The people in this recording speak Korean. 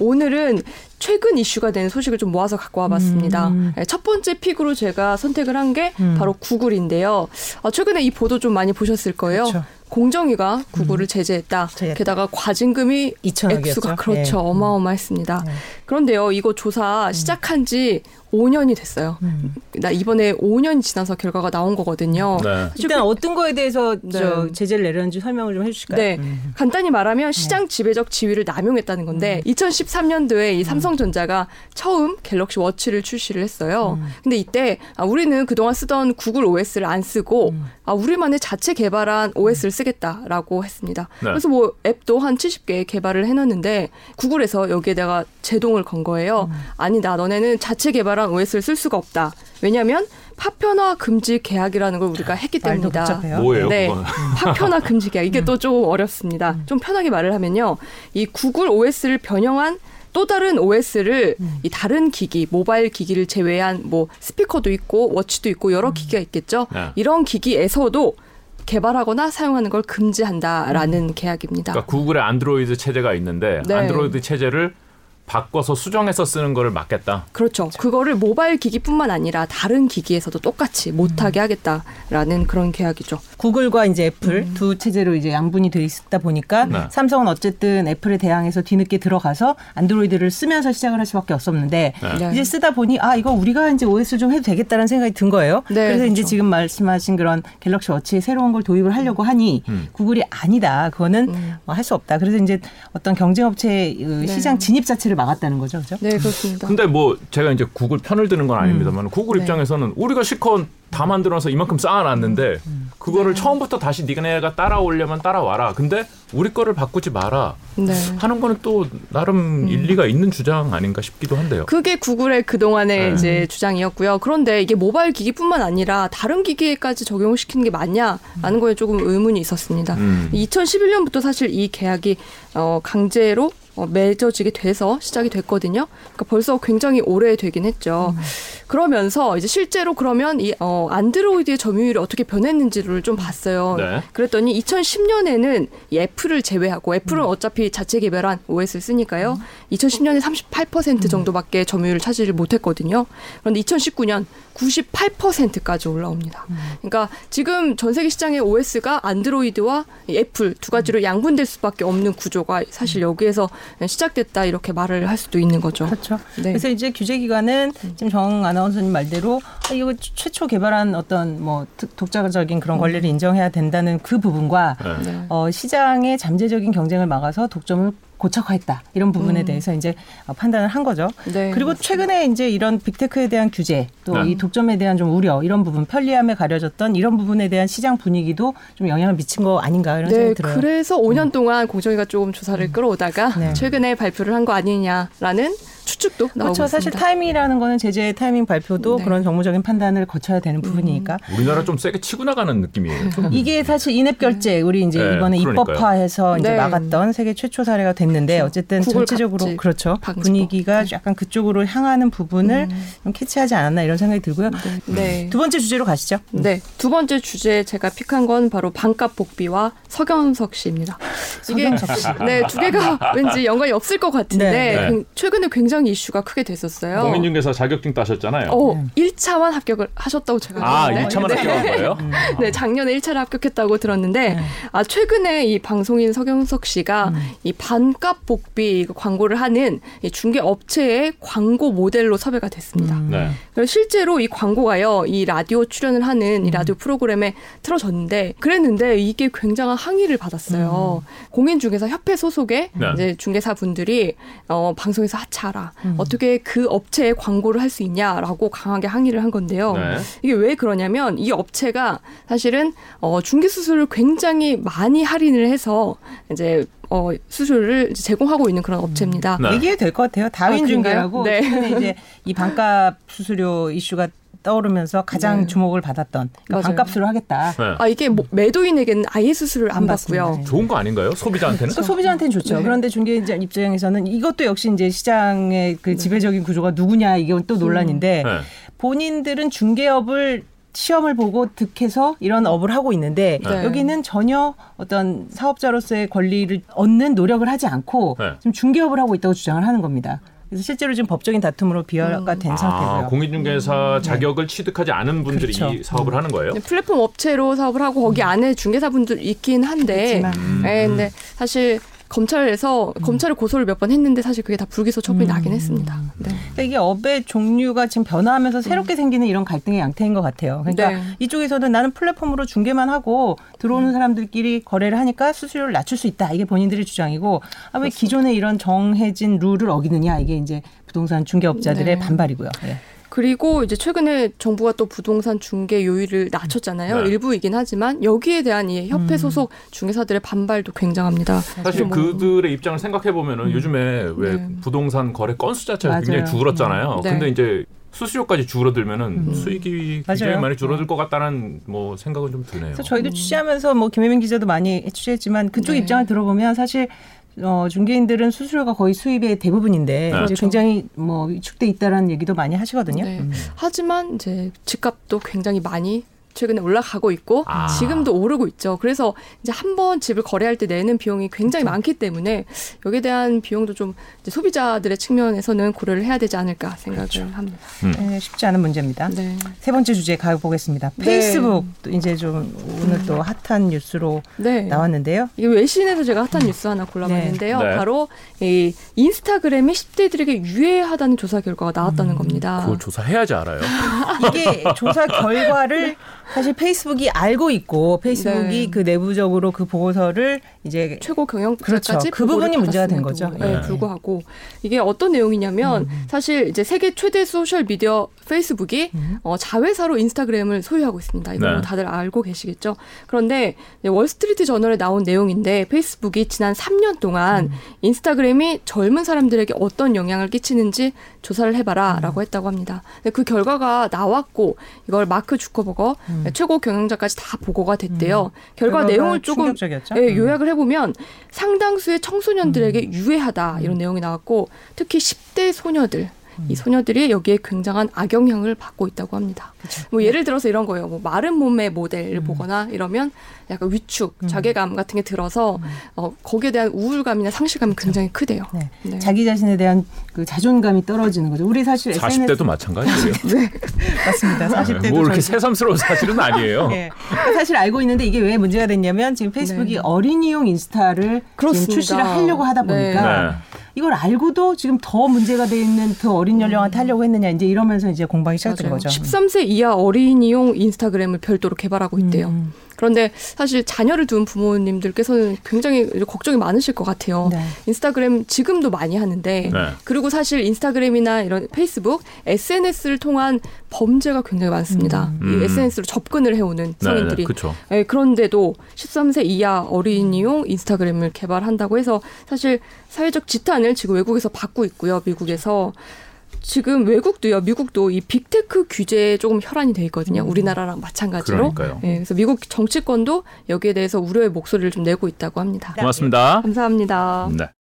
오늘은 최근 이슈가 된 소식을 좀 모아서 갖고 와봤습니다. 음. 네, 첫 번째 픽으로 제가 선택을 한게 음. 바로 구글인데요. 아, 최근에 이 보도 좀 많이 보셨을 거예요. 그렇죠. 공정위가 구글을 제재했다. 제재했다. 게다가 과징금이 2천억이었죠. 액수가 그렇죠. 예. 어마어마했습니다. 네. 그런데요, 이거 조사 시작한 지 5년이 됐어요. 음. 나 이번에 5년이 지나서 결과가 나온 거거든요. 네. 일단 어떤 거에 대해서 저 네. 제재를 내렸는지 설명을 좀 해주실까요? 네. 음. 간단히 말하면 시장 지배적 지위를 남용했다는 건데 2013년도에 이 삼성전자가 처음 갤럭시 워치를 출시를 했어요. 근데 이때 아, 우리는 그동안 쓰던 구글 OS를 안 쓰고 아, 우리만의 자체 개발한 OS를 쓰겠다라고 했습니다. 네. 그래서 뭐 앱도 한 70개 개발을 해놨는데 구글에서 여기에다가 제동을 건 거예요. 아니다, 너네는 자체 개발 한 OS를 쓸 수가 없다. 왜냐하면 파편화 금지 계약이라는 걸 우리가 했기 말도 때문이다. 뭐예요? 네. 파편화 금지 계약 이게 또좀 어렵습니다. 좀 편하게 말을 하면요, 이 구글 OS를 변형한 또 다른 OS를 이 다른 기기, 모바일 기기를 제외한 뭐 스피커도 있고 watch도 있고 여러 기기가 있겠죠. 네. 이런 기기에서도 개발하거나 사용하는 걸 금지한다라는 계약입니다. 그러니까 구글의 안드로이드 체제가 있는데 네. 안드로이드 체제를 바꿔서 수정해서 쓰는 거를 막겠다. 그렇죠. 그거를 모바일 기기뿐만 아니라 다른 기기에서도 똑같이 못하게 하겠다라는 그런 계약이죠. 구글과 이제 애플 두 체제로 이제 양분이 돼 있다 보니까 네. 삼성은 어쨌든 애플에 대항해서 뒤늦게 들어가서 안드로이드를 쓰면서 시작을 할 수밖에 없었는데 네. 이제 쓰다 보니 아 이거 우리가 이제 OS를 좀 해도 되겠다는 생각이 든 거예요. 네, 그래서 이제 그렇죠. 지금 말씀하신 그런 갤럭시 워치에 새로운 걸 도입을 하려고 하니 음. 구글이 아니다. 그거는 뭐할수 없다. 그래서 이제 어떤 경쟁업체 의 시장 진입 자체를 막았다는 거죠, 그죠? 네, 그렇습니다. 근데 뭐 제가 이제 구글 편을 드는 건 아닙니다만 구글 네. 입장에서는 우리가 실컷 다 만들어서 이만큼 쌓아놨는데 그거를 처음부터 다시 니네가 따라오려면 따라와라. 근데 우리 거를 바꾸지 마라 네. 하는 거는 또 나름 일리가 있는 주장 아닌가 싶기도 한데요. 그게 구글의 그동안의 네. 이제 주장이었고요. 그런데 이게 모바일 기기뿐만 아니라 다른 기기에까지 적용을 시키는 게 맞냐라는 거에 조금 의문이 있었습니다. 음. 2011년부터 사실 이 계약이 어, 강제로 어, 맺어지게 돼서 시작이 됐거든요. 그러니까 벌써 굉장히 오래 되긴 했죠. 그러면서 이제 실제로 그러면 이 어, 안드로이드의 점유율이 어떻게 변했는지를 좀 봤어요. 네. 그랬더니 2010년에는 이 애플을 제외하고 애플은 어차피 자체 개발한 OS를 쓰니까요. 2010년에 38% 정도밖에 점유율을 차지를 못했거든요. 그런데 2019년 98%까지 올라옵니다. 그러니까 지금 전 세계 시장의 OS가 안드로이드와 이 애플 두 가지로 양분될 수밖에 없는 구조가 사실 여기에서 시작됐다 이렇게 말을 할 수도 있는 거죠. 그렇죠. 네. 그래서 이제 규제 기관은 지금 정 아나운서님 말대로 아, 이거 최초 개발한 어떤 뭐 특- 독자적인 그런 권리를 인정해야 된다는 그 부분과 네. 네. 어, 시장의 잠재적인 경쟁을 막아서 독점을 고착화했다 이런 부분에 대해서 이제 어, 판단을 한 거죠. 네, 그리고 맞습니다. 최근에 이제 이런 빅테크에 대한 규제 또이 네. 독점에 대한 좀 우려 이런 부분 편리함에 가려졌던 이런 부분에 대한 시장 분위기도 좀 영향을 미친 거 아닌가 이런 네, 생각이 들어요. 그래서 5년 동안 공정위가 조금 조사를 끌어오다가 네. 최근에 발표를 한 거 아니냐라는 추측도 나오고 그렇죠. 사실 있습니다. 타이밍이라는 거는 제재 타이밍 발표도 네. 그런 정무적인 판단을 거쳐야 되는 부분이니까 우리나라 좀 세게 치고 나가는 느낌이에요. 좀. 이게 사실 인앱 결제 우리 이제 네, 이번에 그러니까요. 입법화해서 이제 네. 막았던 세계 최초 사례가 됐는데 어쨌든 구글 전체적으로 그렇죠 방지법. 분위기가 네. 약간 그쪽으로 향하는 부분을 좀 캐치하지 않았나 이런 생각이 들고요. 네. 두 번째 주제로 가시죠. 네. 두 번째 주제 제가 픽한 건 바로 반값 복비와 서경석 씨입니다. 서경석 씨. 네, 두 개가 왠지 연관이 없을 것 같은데 네, 네. 굉- 최근에 굉장히 이슈가 크게 됐었어요. 공인중개사 자격증 따셨잖아요. 어, 1차만 합격을 하셨다고 제가 아, 들었는데. 2차만 네. 합격한 거예요? 네, 작년에 1차를 합격했다고 들었는데, 아, 최근에 이 방송인 서경석 씨가 이 반값 복비 그 광고를 하는 이 중개 업체의 광고 모델로 섭외가 됐습니다. 네. 그래서 실제로 이 광고가요, 이 라디오 출연을 하는 이 라디오 프로그램에 틀어졌는데, 그랬는데 이게 굉장한 항의를 받았어요. 공인중개사 협회 소속의 네. 이제 중개사 분들이 어, 방송에서 하차하라. 어떻게 그 업체에 광고를 할 수 있냐라고 강하게 항의를 한 건데요. 네. 이게 왜 그러냐면 이 업체가 사실은 어, 중개 수수료를 굉장히 많이 할인을 해서 이제 어, 수수료를 이제 제공하고 있는 그런 업체입니다. 네. 얘기해도 될 것 같아요. 다윈 아, 중개라고? 네. 최근에 이제 이 반값 수수료 이슈가 떠오르면서 가장 네. 주목을 받았던 그러니까. 반값으로 하겠다. 네. 아 이게 뭐 매도인에게는 아예 수수료를 안 안 받고요. 좋은 거 아닌가요? 소비자한테는? 또 소비자한테는 좋죠. 네. 그런데 중개자 입장에서는 이것도 역시 이제 시장의 그 지배적인 구조가 누구냐 이게 또 논란인데 네. 본인들은 중개업을 시험을 보고 득해서 이런 업을 하고 있는데 네. 여기는 전혀 어떤 사업자로서의 권리를 얻는 노력을 하지 않고 네. 지금 중개업을 하고 있다고 주장을 하는 겁니다. 그래서 실제로 지금 법적인 다툼으로 비화가 음. 된 아, 상태고요. 공인중개사 자격을 취득하지 않은 분들이 그렇죠. 이 사업을 하는 거예요? 네, 플랫폼 업체로 사업을 하고 거기 안에 중개사분들 있긴 한데, 그렇지만. 예, 근데 사실 검찰에서 검찰을 고소를 몇 번 했는데 사실 그게 다 불기소 처분이 나긴 했습니다. 네. 그러니까 이게 업의 종류가 지금 변화하면서 새롭게 생기는 이런 갈등의 양태인 것 같아요. 그러니까 네. 이쪽에서는 나는 플랫폼으로 중개만 하고 들어오는 사람들끼리 거래를 하니까 수수료를 낮출 수 있다. 이게 본인들의 주장이고 아, 왜 기존의 이런 정해진 룰을 어기느냐. 이게 이제 부동산 중개업자들의 네. 반발이고요. 예. 그리고 이제 최근에 정부가 또 부동산 중개 요율을 낮췄잖아요. 네. 일부이긴 하지만 여기에 대한 이 협회 소속 중개사들의 반발도 굉장합니다. 사실 뭐- 그들의 입장을 생각해 보면은 요즘에 왜 네. 부동산 거래 건수 자체가 맞아요. 굉장히 줄었잖아요. 네. 근데 이제 수수료까지 줄어들면은 수익이 굉장히 맞아요. 많이 줄어들 것 같다는 뭐 생각은 좀 드네요. 그래서 저희도 취재하면서 뭐 김혜민 기자도 많이 취재했지만 그쪽 네. 입장을 들어보면 사실 어, 중개인들은 수수료가 거의 수입의 대부분인데 네. 그렇죠. 굉장히 뭐 위축돼 있다라는 얘기도 많이 하시거든요. 네. 음. 하지만 이제 집값도 굉장히 많이 최근에 올라가고 있고 아. 지금도 오르고 있죠. 그래서 이제 한 번 집을 거래할 때 내는 비용이 굉장히 그렇죠. 많기 때문에 여기에 대한 비용도 좀 이제 소비자들의 측면에서는 고려를 해야 되지 않을까 생각을 그렇죠. 합니다. 네, 쉽지 않은 문제입니다. 네. 세 번째 주제 가보겠습니다. 네. 페이스북 또 이제 좀 오늘 또 핫한 뉴스로 네. 나왔는데요. 이게 외신에서 제가 핫한 뉴스 하나 골라봤는데요. 네. 바로 이 인스타그램이 10대들에게 유해하다는 조사 결과가 나왔다는 겁니다. 그거 조사해야지 알아요. 이게 조사 결과를 사실 페이스북이 알고 있고 페이스북이 네. 그 내부적으로 그 보고서를 이제 최고 경영자까지 그렇죠. 그 부분이 문제가 된 거죠. 네, 네. 불구하고 이게 어떤 내용이냐면 음. 사실 이제 세계 최대 소셜 미디어 페이스북이 음. 어, 자회사로 인스타그램을 소유하고 있습니다. 이거 네. 뭐 다들 알고 계시겠죠. 그런데 월스트리트 저널에 나온 내용인데 페이스북이 지난 3년 동안 음. 인스타그램이 젊은 사람들에게 어떤 영향을 끼치는지 조사를 음. 해봐라라고 했다고 합니다. 그 결과가 나왔고 이걸 마크 주커버거 최고 경영자까지 다 보고가 됐대요. 결과 음. 결과가 내용을 조금? 예, 음. 요약을 해보면 상당수의 청소년들에게 유해하다 이런 내용이 나왔고 특히 10대 소녀들 이 소녀들이 여기에 굉장한 악영향을 받고 있다고 합니다. 뭐 예를 들어서 이런 거예요. 뭐 마른 몸의 모델을 보거나 이러면 약간 위축, 자괴감 같은 게 들어서 어, 거기에 대한 우울감이나 상실감이 굉장히 크대요. 네. 네. 자기 자신에 대한 그 자존감이 떨어지는 거죠. 우리 사실 40대도 SNS 마찬가지예요. 맞습니다. 40대도 뭐 이렇게 새삼스러운 사실은 아니에요. 예. 사실 알고 있는데 이게 왜 문제가 됐냐면 지금 페이스북이 네. 어린이용 인스타를 그렇습니다. 지금 출시를 하려고 하다 보니까 네. 이걸 알고도 지금 더 문제가 돼 있는 더 어린 연령한테 하려고 했느냐 이제 이러면서 이제 공방이 시작된. 거죠. 13세 이하 어린이용 인스타그램을 별도로 개발하고 있대요. 음. 그런데 사실 자녀를 둔 부모님들께서는 굉장히 걱정이 많으실 것 같아요. 네. 인스타그램 지금도 많이 하는데 네. 그리고 사실 인스타그램이나 이런 페이스북 SNS를 통한 범죄가 굉장히 많습니다. 음. 이 SNS로 접근을 해오는 네, 성인들이. 그렇죠. 예, 그런데도 13세 이하 어린이용 인스타그램을 개발한다고 해서 사실 사회적 지탄을 지금 외국에서 받고 있고요. 미국에서 지금 외국도요. 미국도 이 빅테크 규제에 조금 혈안이 돼 있거든요. 우리나라랑 마찬가지로. 그러니까요. 예, 그래서 미국 정치권도 여기에 대해서 우려의 목소리를 좀 내고 있다고 합니다. 고맙습니다. 감사합니다. 네.